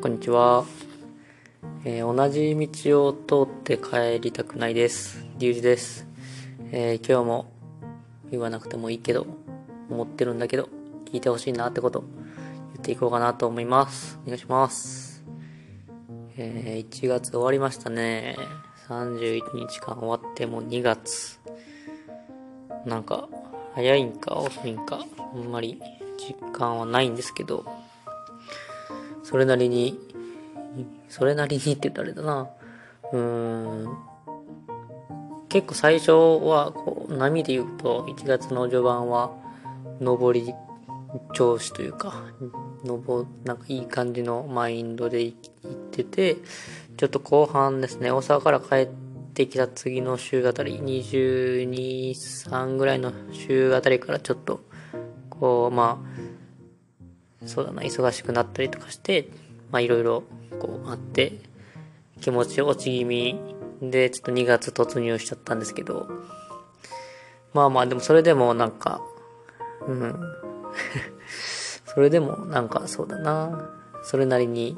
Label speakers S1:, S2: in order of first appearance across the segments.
S1: こんにちは、えー同じ道を通って帰りたくないです。リュウジです、えー今日も言わなくてもいいけど思ってるんだけど聞いてほしいなってこと言っていこうかなと思います。お願いします。えー1月終わりましたね。31日間終わっても2月。なんか早いんか遅いんかあんまり実感はないんですけど。それなりに、それなりにって言ったらあれだな。うーん。結構最初は、こう、波で言うと、1月の序盤は、上り調子というか、上、なんかいい感じのマインドで行ってて、ちょっと後半ですね、大阪から帰ってきた次の週あたり、22、3ぐらいの週あたりからちょっと、こう、まあ、そうだな、忙しくなったりとかして、まあいろいろこうあって、気持ち落ち気味で、ちょっと2月突入しちゃったんですけど、まあまあでもそれでもなんか、うん。それでもなんかそうだな、それなりに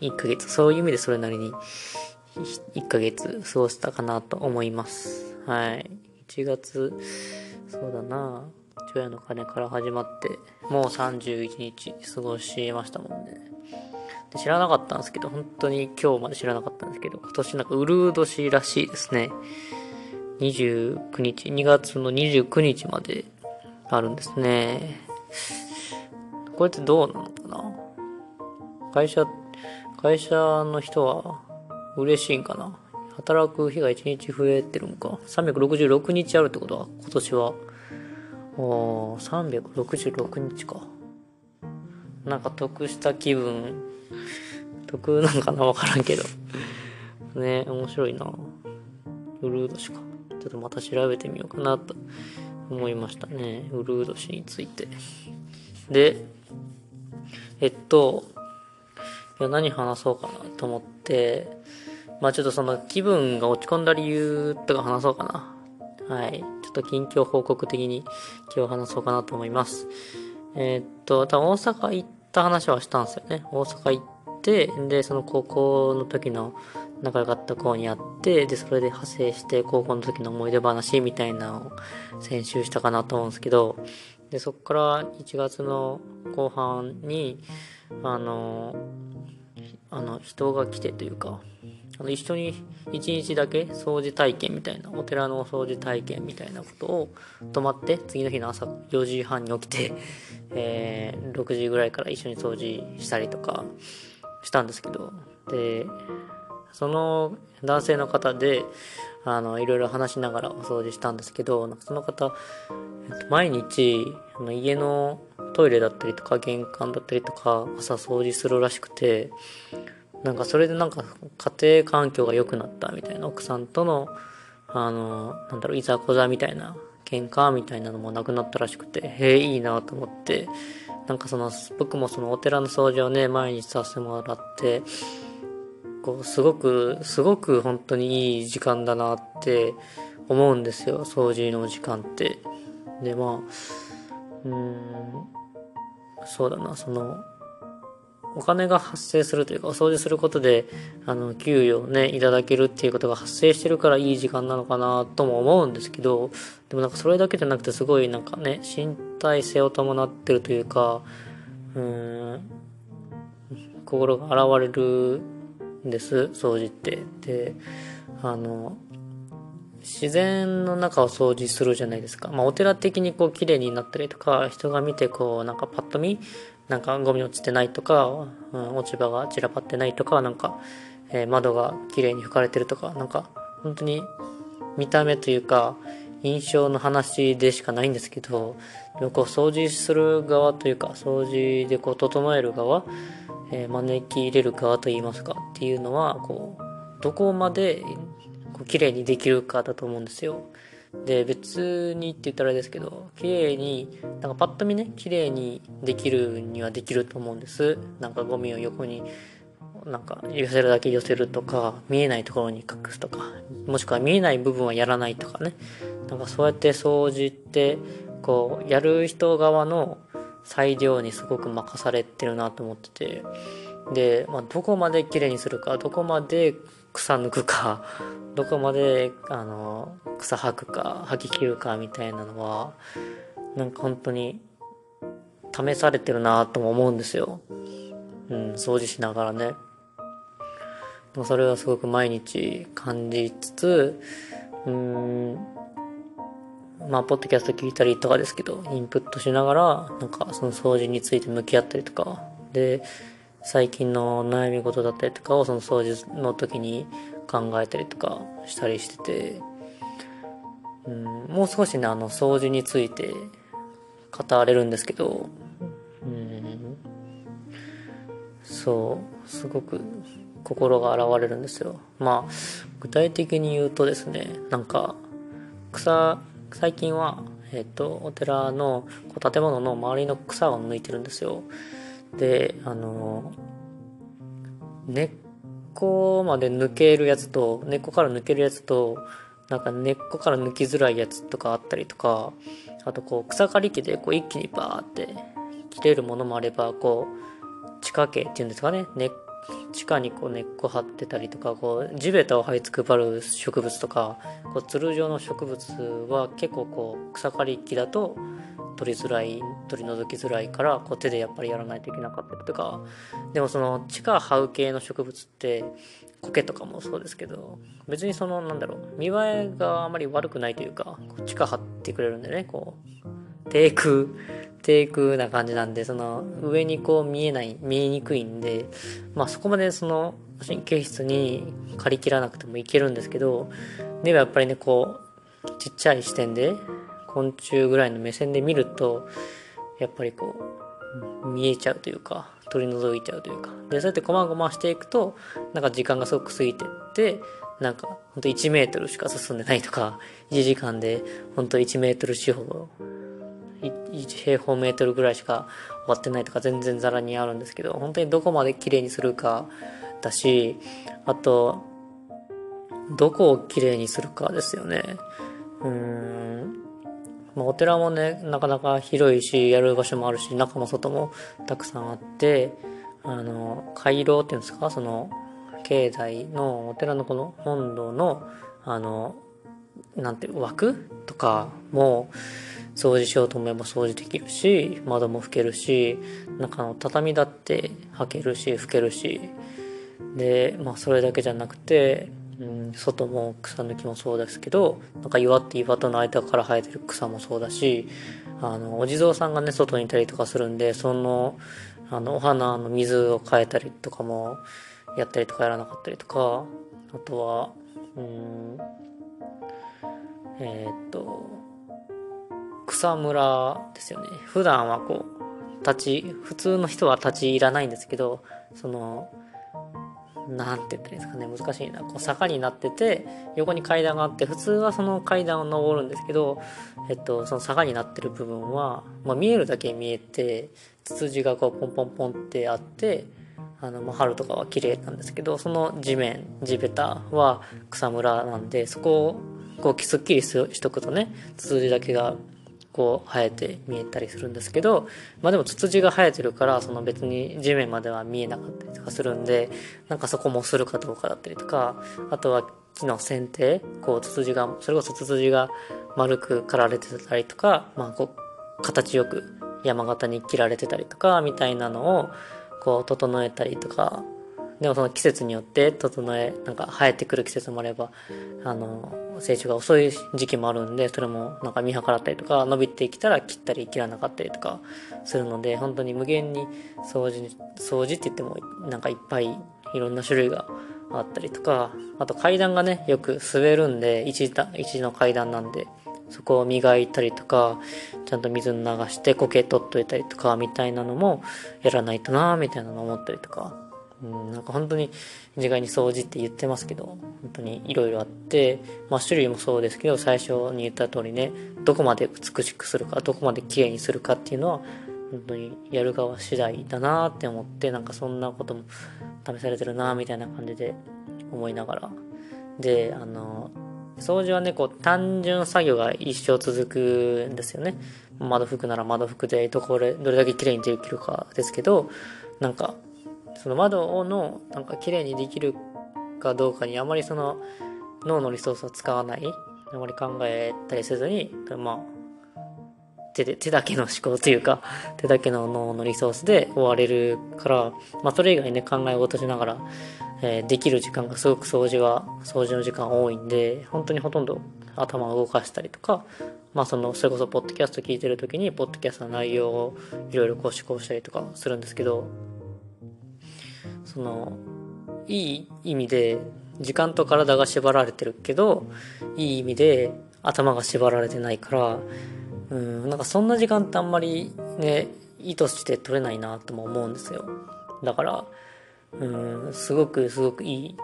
S1: 1ヶ月、そういう意味でそれなりに1ヶ月過ごしたかなと思います。はい。1月、そうだな、夜の鐘から始まって、もう31日過ごしましたもんね。で知らなかったんですけど、本当に今日まで知らなかったんですけど、今年なんかウルー年らしいですね。29日、2月の29日まであるんですね。これってどうなのかな？会社、会社の人は嬉しいんかな？働く日が1日増えてるんか？366日あるってことは、今年は。おー、366日か。なんか得した気分、得なんかなわからんけど。ね、面白いな。ウルード氏か。ちょっとまた調べてみようかなと思いましたね。ウルード氏について。で、えっと、いや何話そうかなと思って、まあちょっとその気分が落ち込んだ理由とか話そうかな。はい。ちょっと近況報告的に今日話そうかなと思います。えーっと、多分大阪行った話はしたんですよね。大阪行って、で、その高校の時の仲良かった子に会って、で、それで派生して高校の時の思い出話みたいなのを先週したかなと思うんですけど、で、そこから1月の後半に、あの、あの、人が来てというか、あの一緒に一日だけ掃除体験みたいなお寺のお掃除体験みたいなことを泊まって次の日の朝4時半に起きて、えー6時ぐらいから一緒に掃除したりとかしたんですけどでその男性の方でいろいろ話しながらお掃除したんですけどその方、えっと毎日あの家のトイレだったりとか玄関だったりとか朝掃除するらしくてなんかそれでなんか家庭環境が良くなったみたいな奥さんとのあのなんだろういざこざみたいな喧嘩みたいなのもなくなったらしくてへえいいなと思ってなんかその僕もそのお寺の掃除をね毎日させてもらってこうすごくすごく本当にいい時間だなって思うんですよ掃除の時間って。でまあうんそうだなそのお金が発生するというか、お掃除することで、あの、給与をね、いただけるっていうことが発生してるからいい時間なのかなとも思うんですけど、でもなんかそれだけじゃなくてすごいなんかね、身体性を伴ってるというか、うーん、心が現れるんです、掃除って。で、あの、自然の中を掃除するじゃないですか。まあ、お寺的にこう綺麗になったりとか、人が見てこう、なんかパッと見、なんかゴミ落ちてないとか、うん、落ち葉が散らばってないとか、なんか、えー窓が綺麗に拭かれてるとか、なんか、本当に見た目というか、印象の話でしかないんですけど、でもこう掃除する側というか、掃除でこう整える側、えー招き入れる側といいますかっていうのは、こう、どこまでこう綺麗にできるかだと思うんですよ。で、別にって言ったらあれですけど、綺麗に、なんかパッと見ね、綺麗にできるにはできると思うんです。なんかゴミを横に、なんか寄せるだけ寄せるとか、見えないところに隠すとか、もしくは見えない部分はやらないとかね。なんかそうやって掃除って、こう、やる人側の裁量にすごく任されてるなと思ってて、で、まあ、どこまで綺麗にするかどこまで草抜くか どこまであの草吐くか吐き切るかみたいなのはなんか本当に試されてるなとも思うんですよ。うん、掃除しながらね。それはすごく毎日感じつつ、うん、まあ、ポッドキャスト聞いたりとかですけど、インプットしながら、なんかその掃除について向き合ったりとか、で、最近の悩み事だったりとかをその掃除の時に考えたりとかしたりしてて、うん、もう少しね、あの、掃除について語れるんですけど、うん、そう、すごく心が現れるんですよ。まあ、具体的に言うとですね、なんか、草、最近は、えっ、と、お寺のこう建物の周りの草を抜いてるんですよ。で、あの、根っこまで抜けるやつと、根っこから抜けるやつと、なんか根っこから抜きづらいやつとかあったりとか、あとこう草刈り機でこう一気にバーって切れるものもあれば、こう地下系っていうんですかね、根っ地下にこう根っこ張ってたりとかこう地べたを這いつくばる植物とかこうつる状の植物は結構こう草刈り機だと取りづらい取り除きづらいからこう手でやっぱりやらないといけなかったりとか。でもその地下這う系の植物って苔とかもそうですけど別にそのなんだろう見栄えがあまり悪くないというか地下張ってくれるんでねこう低空低空な感じなんで、その上にこう見えない、見えにくいんで、まあそこまでその神経質に借り切らなくてもいけるんですけど、でもやっぱりね、こう、ちっちゃい視点で、昆虫ぐらいの目線で見ると、やっぱりこう、見えちゃうというか、取り除いちゃうというか。で、そうやって細々していくと、なんか時間がすごく過ぎてって、なんか、ほんと1メートルしか進んでないとか、1時間でほんと1メートル四方1平方メートルぐらいしか終わってないとか全然ザラにあるんですけど本当にどこまで綺麗にするかだしあとどこを綺麗にするかですよね。うん。まあ、お寺もねなかなか広いしやる場所もあるし中も外もたくさんあってあの回廊っていうんですか？その境内のお寺のこの本堂のあのなんて枠とかも掃除しようと思えば掃除できるし窓も拭けるし中の畳だって履けるし拭けるし。でまあそれだけじゃなくて、うん、外も草抜きもそうですけどなんか岩って岩との間から生えてる草もそうだしあのお地蔵さんがね外にいたりとかするんでそのあのお花の水を変えたりとかもやったりとかやらなかったりとかあとはうんえー、っと草むらですよね。普段はこう、立ち、普通の人は立ち入らないんですけど、その、なんて言ったらいいんですかね、難しいな。こう坂になってて、横に階段があって、普通はその階段を登るんですけど、えっと、その坂になってる部分は、まあ、見えるだけ見えて、ツツジがこうポンポンポンってあって、あの、まあ、春とかは綺麗なんですけど、その地面、地べたは草むらなんで、そこをこうすっきりしとくとね、ツツジだけがこう生えて見えたりするんですけど、まあでもツツジが生えてるから、その別に地面までは見えなかったりとかするんで、なんかそこもするかどうかだったりとか、あとは木の剪定、こうツツジが、それこそツツジが丸く刈られてたりとか、まあこう、形よく山形に切られてたりとか、みたいなのを、こう整えたりとか、でもその季節によって整え、なんか生えてくる季節もあれば、あの、成長が遅い時期もあるんで、それもなんか見計らったりとか、伸びてきたら切ったり切らなかったりとかするので、本当に無限に掃除、掃除って言ってもなんかいっぱいいろんな種類があったりとか、あと階段がね、よく滑るんで、一一の階段なんで、そこを磨いたりとか、ちゃんと水流して苔取っといたりとか、みたいなのもやらないとなみたいなの思ったりとか、うん、なんか本当に自害に掃除って言ってますけど、本当にいろいろあって、まあ種類もそうですけど、最初に言った通りね、どこまで美しくするか、どこまで綺麗にするかっていうのは、本当にやる側次第だなって思って、なんかそんなことも試されてるなみたいな感じで思いながら。で、あの、掃除はね、こう単純作業が一生続くんですよね。窓拭くなら窓拭くで、どこで、どれだけ綺麗にできるかですけど、なんかその窓のなんか綺麗にできるかどうかにあまりその脳のリソースを使わないあまり考えたりせずにまあ手で手だけの思考というか手だけの脳のリソースで終われるから、まあ、それ以外ね考え事しながら、えー、できる時間がすごく掃除は掃除の時間多いんで本当にほとんど頭を動かしたりとかまあそのそれこそポッドキャスト聞いてる時にポッドキャストの内容をいろいろこう思考したりとかするんですけどそのいい意味で時間と体が縛られてるけどいい意味で頭が縛られてないからうんなんかそんな時間ってあんまりね意図して取れないなとも思うんですよ。だからうんすごくすごくいい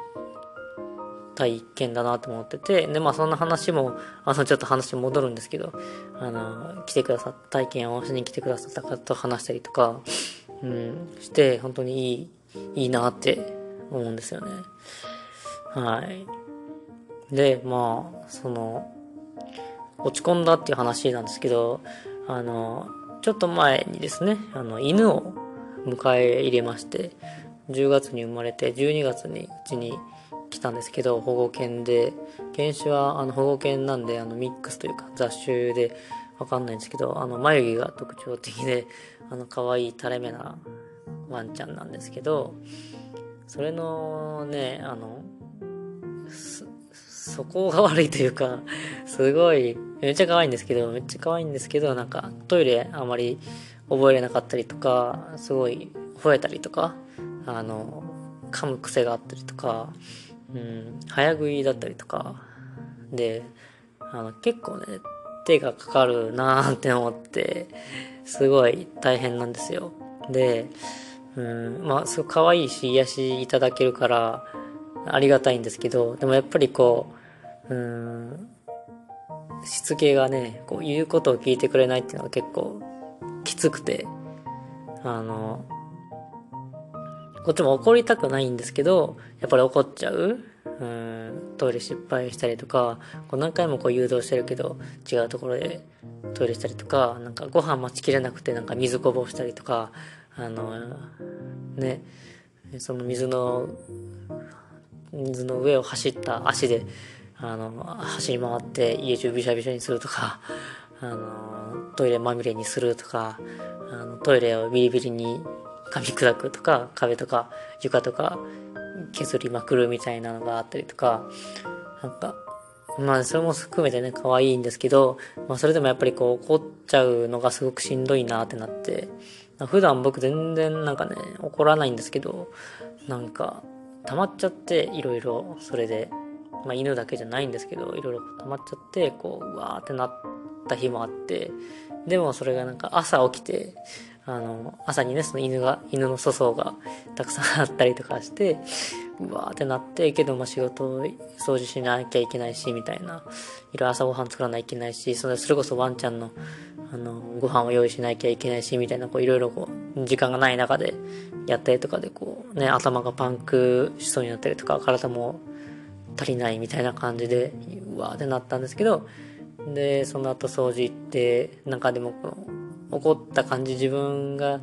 S1: 体験だなと思っててでまあそんな話もあのちょっと話戻るんですけどあの来てくださった体験をしに来てくださった方と話したりとか、うん、して本当にいいいいなって思うんですよね。はい。でまあその落ち込んだっていう話なんですけどあのちょっと前にですねあの犬を迎え入れまして10月に生まれて12月にうちに来たんですけど保護犬で犬種はあの保護犬なんであのミックスというか雑種でわかんないんですけどあの眉毛が特徴的であの可愛い垂れ目なワンちゃんなんですけどそれのねあのそこが悪いというかすごいめっちゃ可愛いんですけどめっちゃ可愛いんですけどなんかトイレあまり覚えれなかったりとかすごい吠えたりとかあの噛む癖があったりとかうん、早食いだったりとかであの結構ね手がかかるなーって思ってすごい大変なんですよ。でうんまあすごい可愛いし癒しいただけるからありがたいんですけどでもやっぱりこううんしつけがねこう言うことを聞いてくれないっていうのが結構きつくてあのこっちも怒りたくないんですけど、やっぱり怒っちゃう。うん、トイレ失敗したりとか、こう何回もこう誘導してるけど、違うところでトイレしたりとか、なんかご飯待ちきれなくてなんか水こぼしたりとか、あの、ね、その水の、水の上を走った足で、あの、走り回って家中びしゃびしゃにするとか、あの、トイレまみれにするとか、あのトイレをビリビリに噛み砕くとか壁とか床とか削りまくるみたいなのがあったりとかなんかまあそれも含めてね可愛いんですけど、まあ、それでもやっぱりこう怒っちゃうのがすごくしんどいなってなって普段僕全然なんかね怒らないんですけどなんか溜まっちゃっていろいろそれで、まあ、犬だけじゃないんですけどいろいろ溜まっちゃってこううわーってなった日もあってでもそれがなんか朝起きてあの、朝にね、その犬が、犬の粗相がたくさんあったりとかして、うわーってなって、けども仕事掃除しなきゃいけないし、みたいな。いろいろ朝ごはん作らなきゃいけないし、それそれこそワンちゃんの、あの、ご飯を用意しなきゃいけないし、みたいな、こう、いろいろこう、時間がない中でやったりとかで、こう、ね、頭がパンクしそうになったりとか、体も足りないみたいな感じで、うわーってなったんですけど、で、その後掃除行って、なんかでもこの、怒った感じ自分が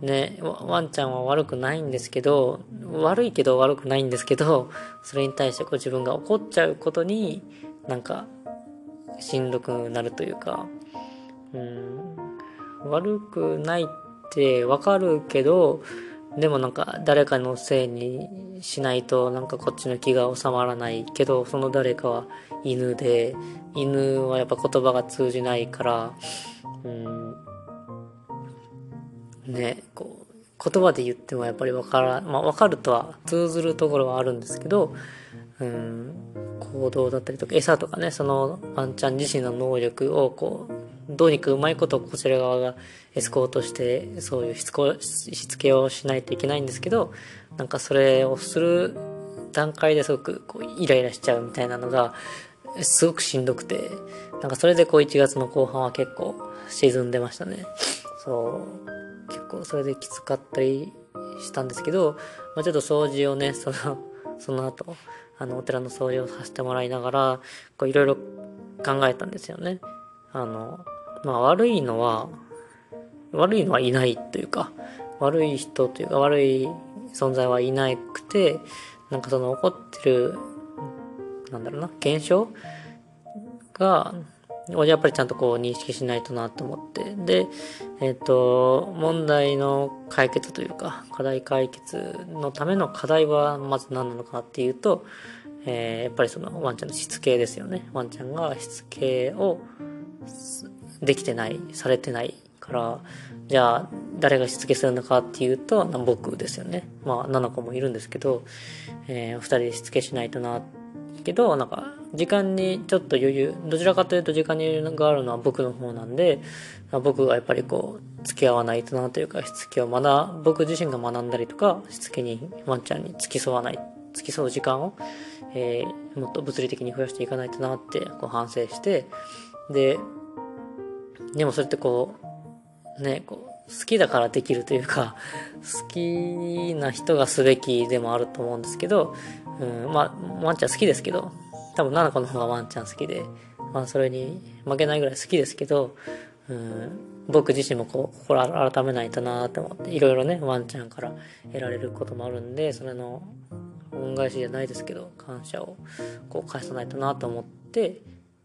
S1: ねワンちゃんは悪くないんですけど悪いけど悪くないんですけどそれに対してこう自分が怒っちゃうことになんかしんどくなるというかうん。悪くないってわかるけどでもなんか誰かのせいにしないとなんかこっちの気が収まらないけどその誰かは犬で犬はやっぱ言葉が通じないからうん。ねこう言葉で言ってもやっぱり分からまあ分かるとは通ずるところはあるんですけどうん。行動だったりとか餌とかねそのワンちゃん自身の能力をこうどうにかうまいことこちら側がエスコートしてそういうしつこしつけをしないといけないんですけどなんかそれをする段階ですごくこうイライラしちゃうみたいなのがすごくしんどくてなんかそれでこう1月の後半は結構沈んでましたねそう結構それできつかったりしたんですけど、まあ、ちょっと掃除をね、その、その後、あの、お寺の掃除をさせてもらいながら、いろいろ考えたんですよね。あの、まあ悪いのは、悪いのはいないというか、悪い人というか悪い存在はいなくて、なんかその起こってる、なんだろうな、現象が、やっぱりちゃんとこう認識しないとなと思って。で、えっ、ー、と、問題の解決というか、課題解決のための課題はまず何なのかっていうと、えー、やっぱりそのワンちゃんのしつけですよね。ワンちゃんがしつけをできてない、されてないから、じゃあ誰がしつけするのかっていうと、僕ですよね。まあ7個もいるんですけど、えー、2人でしつけしないとな、けど、なんか時間にちょっと余裕、どちらかというと時間に余裕があるのは僕の方なんで、僕がやっぱりこう、付き合わないとなというか、しつけを学、僕自身が学んだりとか、しつけにワンちゃんに付き添わない、付き添う時間を、えー、もっと物理的に増やしていかないとなってこう反省して、で、でもそれってこう、ね、こう、好きだからできるというか、好きな人がすべきでもあると思うんですけど、うん、まあ、ワンちゃん好きですけど、多分、ナナコの方がワンちゃん好きで、まあ、それに負けないぐらい好きですけど、うん、僕自身もこう、心改めないとなと思って、いろいろね、ワンちゃんから得られることもあるんで、それの恩返しじゃないですけど、感謝をこう返さないとなと思って、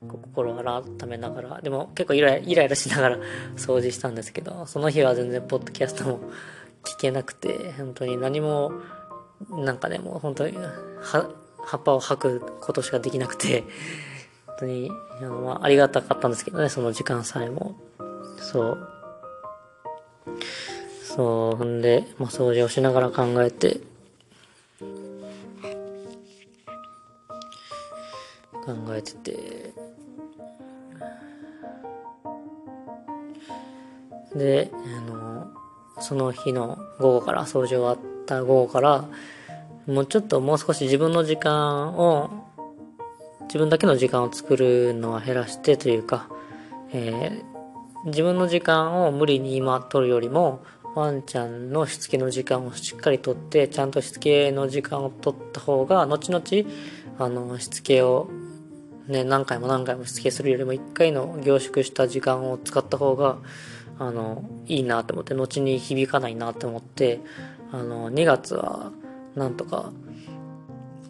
S1: こう心改めながら、でも結構イライラしながら 掃除したんですけど、その日は全然ポッドキャストも 聞けなくて、本当に何も、なんかね、もう本当に、は、葉っぱを吐くことしかできなくて、本当に、あの、まあ、ありがたかったんですけどね、その時間さえも。そう。そう、ほんで、まあ、掃除をしながら考えて、考えてて、で、あの、その日の午後から、掃除終わった午後から、もうちょっともう少し自分の時間を、自分だけの時間を作るのは減らしてというか、えー、自分の時間を無理に今取るよりも、ワンちゃんのしつけの時間をしっかりとって、ちゃんとしつけの時間を取った方が、後々、あの、しつけを、ね、何回も何回もしつけするよりも、一回の凝縮した時間を使った方が、あの、いいなと思って、後に響かないなと思って、あの、2月は、なんとか、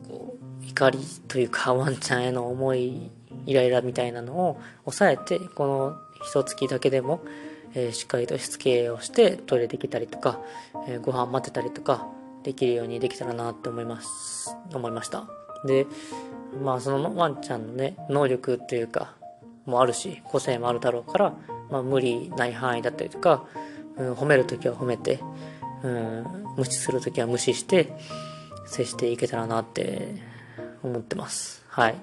S1: こう、怒りというか、ワンちゃんへの思い、イライラみたいなのを抑えて、この一月だけでも、えー、しっかりとしつけをしてトイレできたりとか、えー、ご飯待ってたりとか、できるようにできたらなって思います、思いました。で、まあそのワンちゃんのね、能力っていうか、もあるし、個性もあるだろうから、まあ無理ない範囲だったりとか、うん、褒めるときは褒めて、うん、無視するときは無視して接していけたらなって思ってます。はい。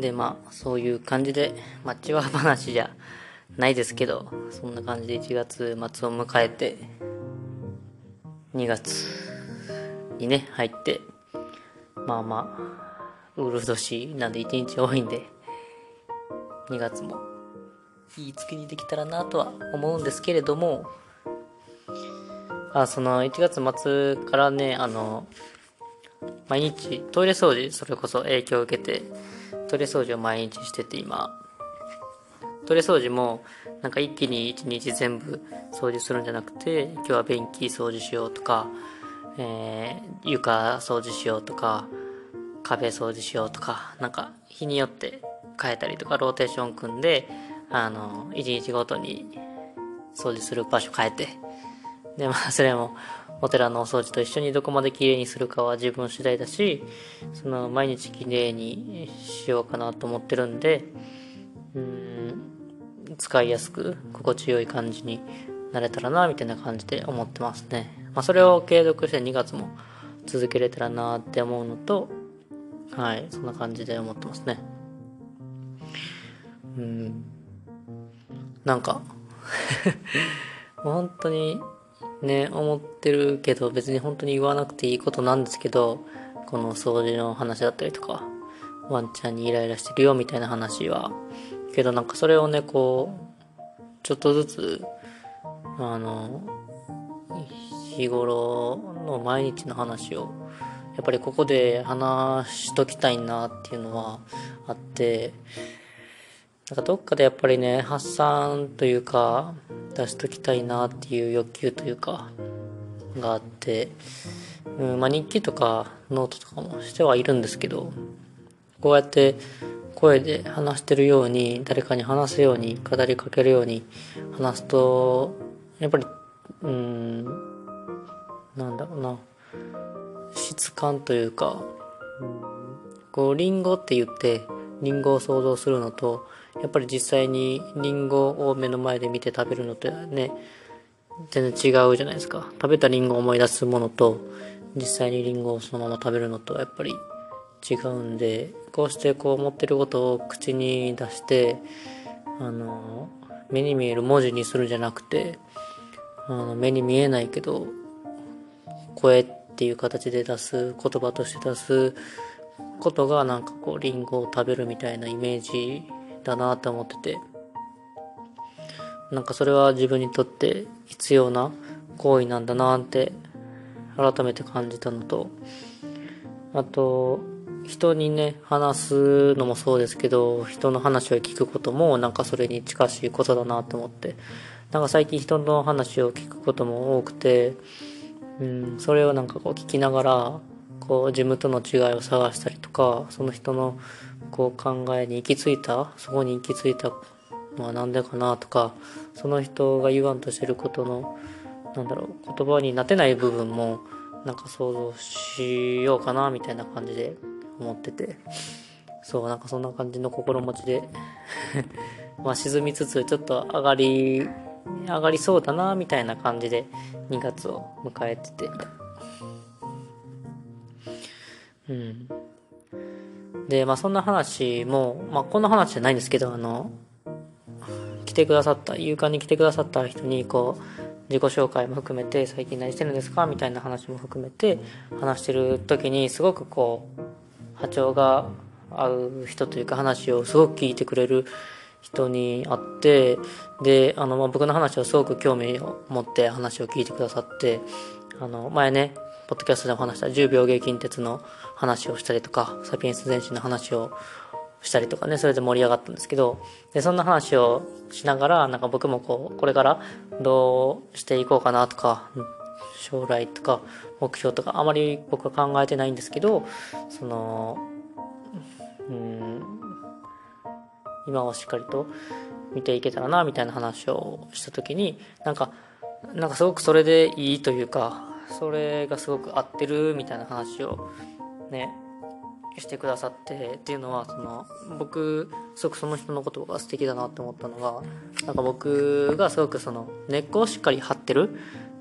S1: で、まあ、そういう感じで、まあ、チワ話じゃないですけど、そんな感じで1月末を迎えて、2月にね、入って、まあまあ、ウール年なんで1日多いんで、2月もいい月にできたらなとは思うんですけれども、あ、その1月末からね、あの、毎日トイレ掃除、それこそ影響を受けて、トイレ掃除を毎日してて今、トイレ掃除もなんか一気に一日全部掃除するんじゃなくて、今日は便器掃除しようとか、えー、床掃除しようとか、壁掃除しようとか、なんか日によって変えたりとか、ローテーション組んで、あの、1日ごとに掃除する場所変えて、で、まあ、それも、お寺のお掃除と一緒にどこまで綺麗にするかは自分次第だし、その、毎日綺麗にしようかなと思ってるんで、うん、使いやすく、心地よい感じになれたらな、みたいな感じで思ってますね。まあ、それを継続して2月も続けれたらなって思うのと、はい、そんな感じで思ってますね。うん。なんか 本当にね、思ってるけど別に本当に言わなくていいことなんですけど、この掃除の話だったりとか、ワンちゃんにイライラしてるよみたいな話は、けどなんかそれをね、こう、ちょっとずつ、あの、日頃の毎日の話を、やっぱりここで話しときたいなっていうのはあって、なんかどっかでやっぱりね、発散というか、出しときたいなっていう欲求というか、があって、うん、まあ日記とかノートとかもしてはいるんですけど、こうやって声で話してるように、誰かに話すように、語りかけるように話すと、やっぱり、うん、なんだろうな、質感というか、うん、こう、リンゴって言って、リンゴを想像するのと、やっぱり実際にリンゴを目の前で見て食べるのとね、全然違うじゃないですか。食べたリンゴを思い出すものと、実際にリンゴをそのまま食べるのとやっぱり違うんで、こうしてこう思ってることを口に出して、あの、目に見える文字にするんじゃなくて、あの目に見えないけど、声っていう形で出す、言葉として出すことがなんかこうリンゴを食べるみたいなイメージだなって思ってて、なんかそれは自分にとって必要な行為なんだなって改めて感じたのと、あと、人にね、話すのもそうですけど、人の話を聞くこともなんかそれに近しいことだなと思って、なんか最近人の話を聞くことも多くて、うん、それをなんかこう聞きながら、こう自分との違いを探したりとか、その人のこう考えに行き着いた、そこに行き着いたのは何でかなとか、その人が言わんとしてることの、なんだろう、言葉になってない部分も、なんか想像しようかな、みたいな感じで思ってて、そう、なんかそんな感じの心持ちで。まあ沈みつつ、ちょっと上がり、上がりそうだな、みたいな感じで2月を迎えてて、うん。で、まあそんな話も、まあこんな話じゃないんですけど、あの、来てくださった、勇敢に来てくださった人に、こう、自己紹介も含めて、最近何してるんですかみたいな話も含めて、話してる時に、すごくこう、波長が合う人というか話をすごく聞いてくれる人に会って、で、あの、まあ、僕の話をすごく興味を持って話を聞いてくださって、あの、前ね、ポッドキャストでも話した10秒芸近鉄の話をしたりとか、サピエンス全身の話をしたりとかね、それで盛り上がったんですけど、で、そんな話をしながら、なんか僕もこう、これからどうしていこうかなとか、将来とか、目標とか、あまり僕は考えてないんですけど、その、うん、今をしっかりと見ていけたらな、みたいな話をした時に、なんか、なんかすごくそれでいいというか、それがすごく合ってるみたいな話をねしてくださってっていうのはその僕すごくその人のことが素敵だなって思ったのがなんか僕がすごくその根っこをしっかり張ってる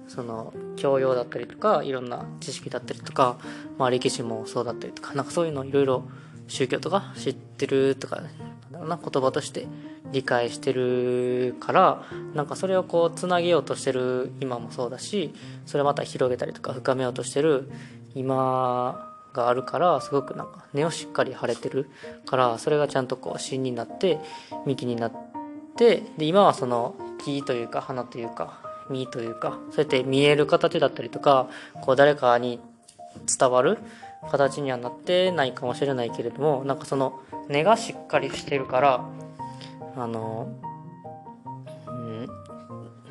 S1: その教養だったりとかいろんな知識だったりとか、まあ、歴史もそうだったりとかなんかそういうのいろいろ宗教とか知ってるとかなんだろうな言葉として理解してるからなんかそれをこうつなげようとしてる今もそうだしそれをまた広げたりとか深めようとしてる今があるからすごくなんか根をしっかり張れてるからそれがちゃんとこう芯になって幹になってで今はその木というか花というか実というかそうやって見える形だったりとかこう誰かに伝わる形にはなってないかもしれないけれどもなんかその根がしっかりしてるからあのうん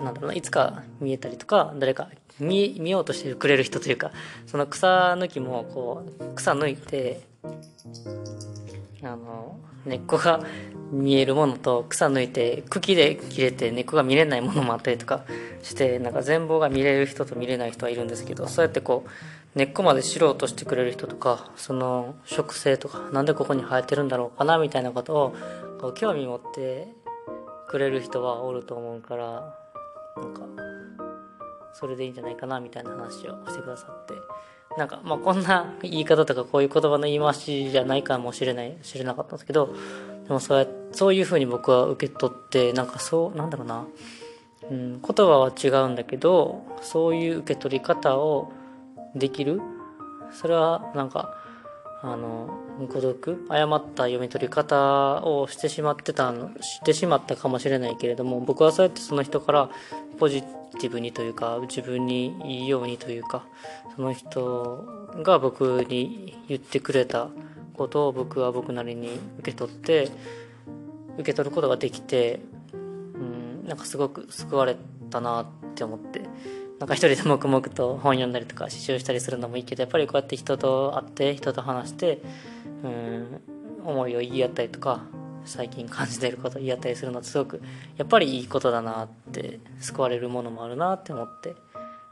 S1: なんだろうないつか見えたりとか誰か見見ようとしてくれる人というかその草抜きもこう草抜いてあの根っこが見えるものと草抜いて茎で切れて根っこが見れないものもあったりとかしてなんか全貌が見れる人と見れない人はいるんですけどそうやってこう根っこまで知ろうとしてくれる人とかその植生とかなんでここに生えてるんだろうかなみたいなことをこう興味持ってくれる人はおると思うからなんかそれでいいんじゃないかなみたいな話をしてくださって。なんかまあこんな言い方とかこういう言葉の言い回しじゃないかもしれない知れなかったんですけどでもそうそういうふうに僕は受け取ってなんかそうなんだろうな、うん、言葉は違うんだけどそういう受け取り方をできる。それはなんかあの誤読誤った読み取り方をしてしまってたのしてしまったかもしれないけれども僕はそうやってその人からポジティブにというか自分にいいようにというかその人が僕に言ってくれたことを僕は僕なりに受け取って受け取ることができてうんなんかすごく救われたなって思ってなんか一人で黙々と本読んだりとか刺繍したりするのもいいけどやっぱりこうやって人と会って人と話してうん思いを言い合ったりとか最近感じていること言い合ったりするのってすごくやっぱりいいことだなって救われるものもあるなって思って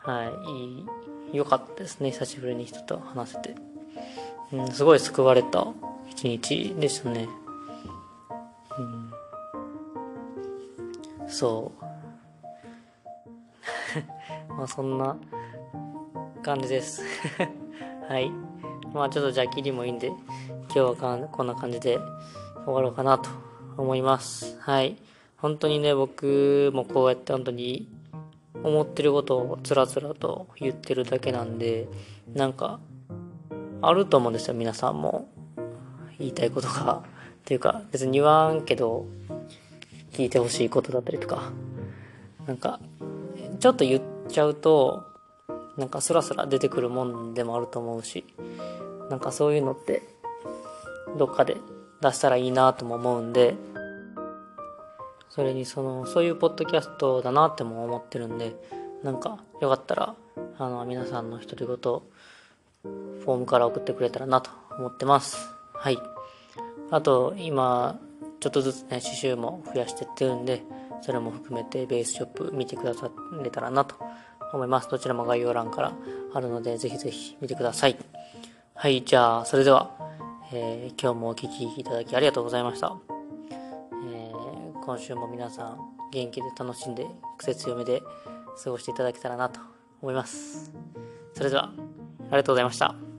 S1: はいいい良かったですね久しぶりに人と話せて、うん、すごい救われた一日でしたね。うんそう。まあそんな感じです。はい。まあちょっとじゃあ切りもいいんで今日はこんな感じで終わろうかなと思います。はい。本当にね僕もこうやって本当に思ってることをつらつらと言ってるだけなんでなんかあると思うんですよ皆さんも。言いたいことが。っていうか別に言わんけど聞いてほしいことだったりとか。なんかちょっと言ってちゃうとなんかスラスラ出てくるもんでもあると思うしなんかそういうのってどっかで出したらいいなとも思うんでそれにそのそういうポッドキャストだなっても思ってるんでなんかよかったらあの皆さんの独り言フォームから送ってくれたらなと思ってます。はい。あと今ちょっとずつね刺繍も増やしてってるんでそれも含めてベースショップ見てくだされたらなと思います。どちらも概要欄からあるので、ぜひぜひ見てください。はい、じゃあ、それでは、えー、今日もお聴きいただきありがとうございました。えー、今週も皆さん、元気で楽しんで、癖強めで過ごしていただけたらなと思います。それでは、ありがとうございました。